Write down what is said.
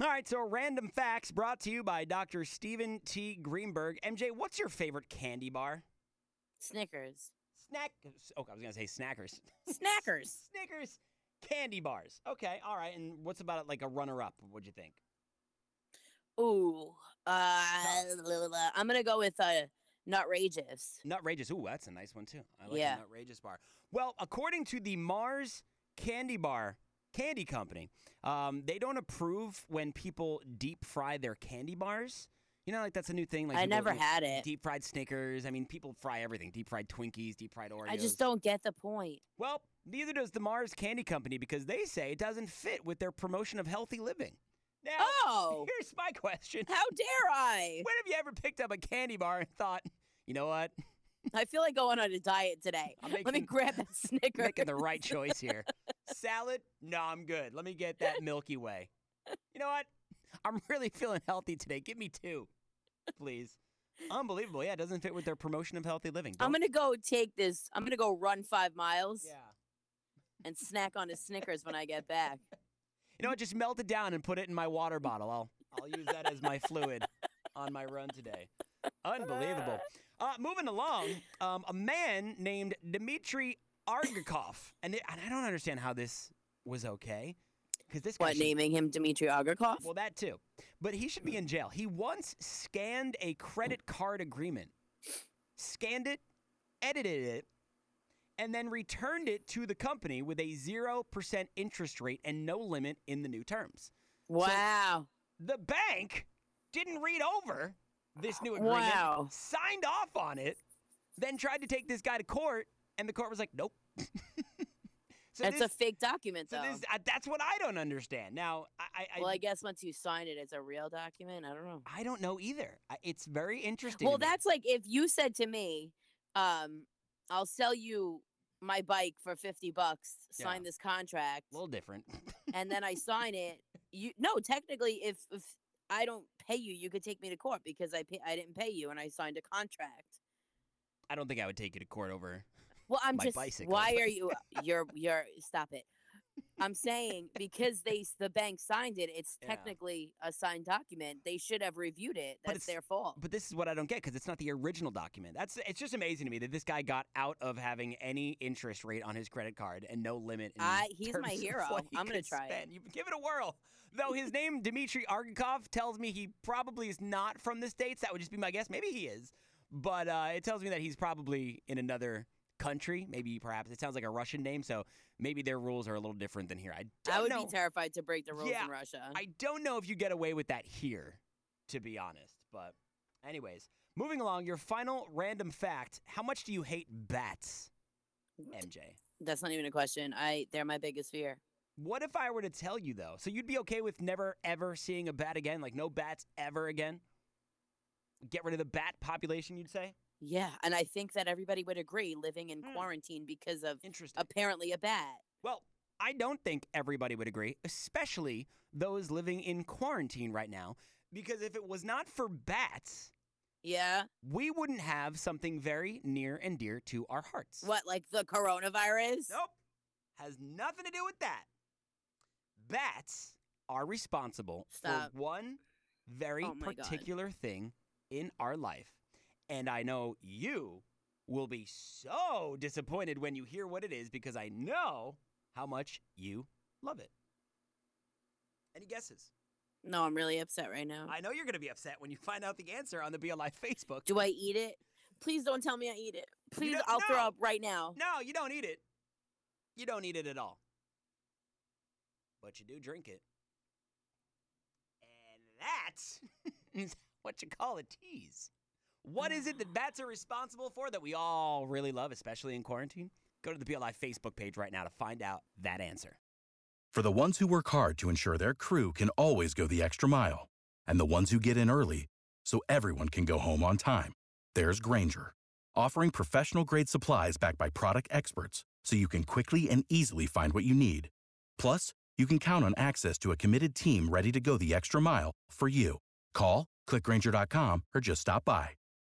All right, so random facts brought to you by Dr. Stephen T. Greenberg. MJ, what's your favorite candy bar? Snickers. Snack. Oh, I was gonna say snackers. Snackers. Snickers candy bars. Okay, all right. And what's about it like a runner-up? What'd you think? Ooh. Uh, I'm gonna go with uh, Nutrageous. Nutrageous. Ooh, that's a nice one too. I like Yeah. the Nutrageous bar. Well, according to the Mars Candy Bar Candy Company, um, they don't approve when people deep fry their candy bars. You know, like that's a new thing. Like I never had it. Deep fried Snickers. I mean, people fry everything. Deep fried Twinkies, deep fried Oreos. I just don't get the point. Well, neither does the Mars Candy Company because they say it doesn't fit with their promotion of healthy living. Now, Oh. here's my question. How dare I? When have you ever picked up a candy bar and thought, you know what? I feel like going on a diet today. I'm Let me grab that Snicker. making the right choice here. Salad? No, I'm good. Let me get that Milky Way. You know what? I'm really feeling healthy today. Give me two, please. Unbelievable. Yeah, it doesn't fit with their promotion of healthy living. I'm gonna go take this. I'm gonna go run five miles Yeah. and snack on a Snickers when I get back. You know what? Just melt it down and put it in my water bottle. I'll I'll use that as my fluid on my run today. Unbelievable. Uh, moving along, um, a man named Dmitry Argakov, and, it, and I don't understand how this was okay, because this guy What should- naming him Dmitry Agrikov? Well, that too. But he should be in jail. He once scanned a credit card agreement, scanned it, edited it, and then returned it to the company with a 0% interest rate and no limit in the new terms. wow. The bank didn't read over this new agreement, Wow. signed off on it, then tried to take this guy to court, and the court was like, nope. so That's this, a fake document, so though. this, uh, that's what I don't understand. Now, I, I, well, I guess once you sign it, it's a real document. I don't know. I don't know either. I- It's very interesting. Well, that's like if you said to me, um, "I'll sell you my bike for fifty bucks. Sign Yeah. this contract," a little different. and then I sign it. You no, technically, if if I don't pay you, you could take me to court because I pay, I didn't pay you and I signed a contract. I don't think I would take you to court over. Well, I'm just bicycle. why are you you're you're stop it. I'm saying because they the bank signed it, it's Yeah. technically a signed document. They should have reviewed it. That's their fault. But this is what I don't get because it's not the original document. That's it's just amazing to me that this guy got out of having any interest rate on his credit card and no limit. In I, he's my hero. He I'm gonna try it. You give it a whirl. Though his name Dmitry Argakov tells me he probably is not from the states. That would just be my guess. Maybe he is, but uh, it tells me that he's probably in another country. Maybe perhaps it sounds like a Russian name, so maybe their rules are a little different than here. I don't I would know. be terrified to break the rules Yeah, in Russia. I don't know if you get away with that here, to be honest. But, anyways, moving along, your final random fact how much do you hate bats, MJ? That's not even a question. I they're my biggest fear. What if I were to tell you, though? So you'd be okay with never, ever seeing a bat again? Like, no bats ever again? Get rid of the bat population, you'd say? Yeah, and I think that everybody would agree living in Hmm. quarantine because of apparently a bat. Well, I don't think everybody would agree, especially those living in quarantine right now, because if it was not for bats, Yeah. we wouldn't have something very near and dear to our hearts. What like the coronavirus? Nope. Has nothing to do with that. Bats are responsible Stop. for one very Oh my God. particular thing in our life. And I know you will be so disappointed when you hear what it is because I know how much you love it. Any guesses? No, I'm really upset right now. I know you're going to be upset when you find out the answer on the BLI Facebook. Do I eat it? Please don't tell me I eat it. Please, I'll throw up right now. No, you don't eat it. You don't eat it at all. But you do drink it. And that is what you call a tease. What is it that bats are responsible for that we all really love, especially in quarantine? Go to the BLI Facebook page right now to find out that answer. For the ones who work hard to ensure their crew can always go the extra mile, and the ones who get in early so everyone can go home on time, there's Grainger, offering professional grade supplies backed by product experts so you can quickly and easily find what you need. Plus, you can count on access to a committed team ready to go the extra mile for you. Call, clickgrainger.com, or just stop by.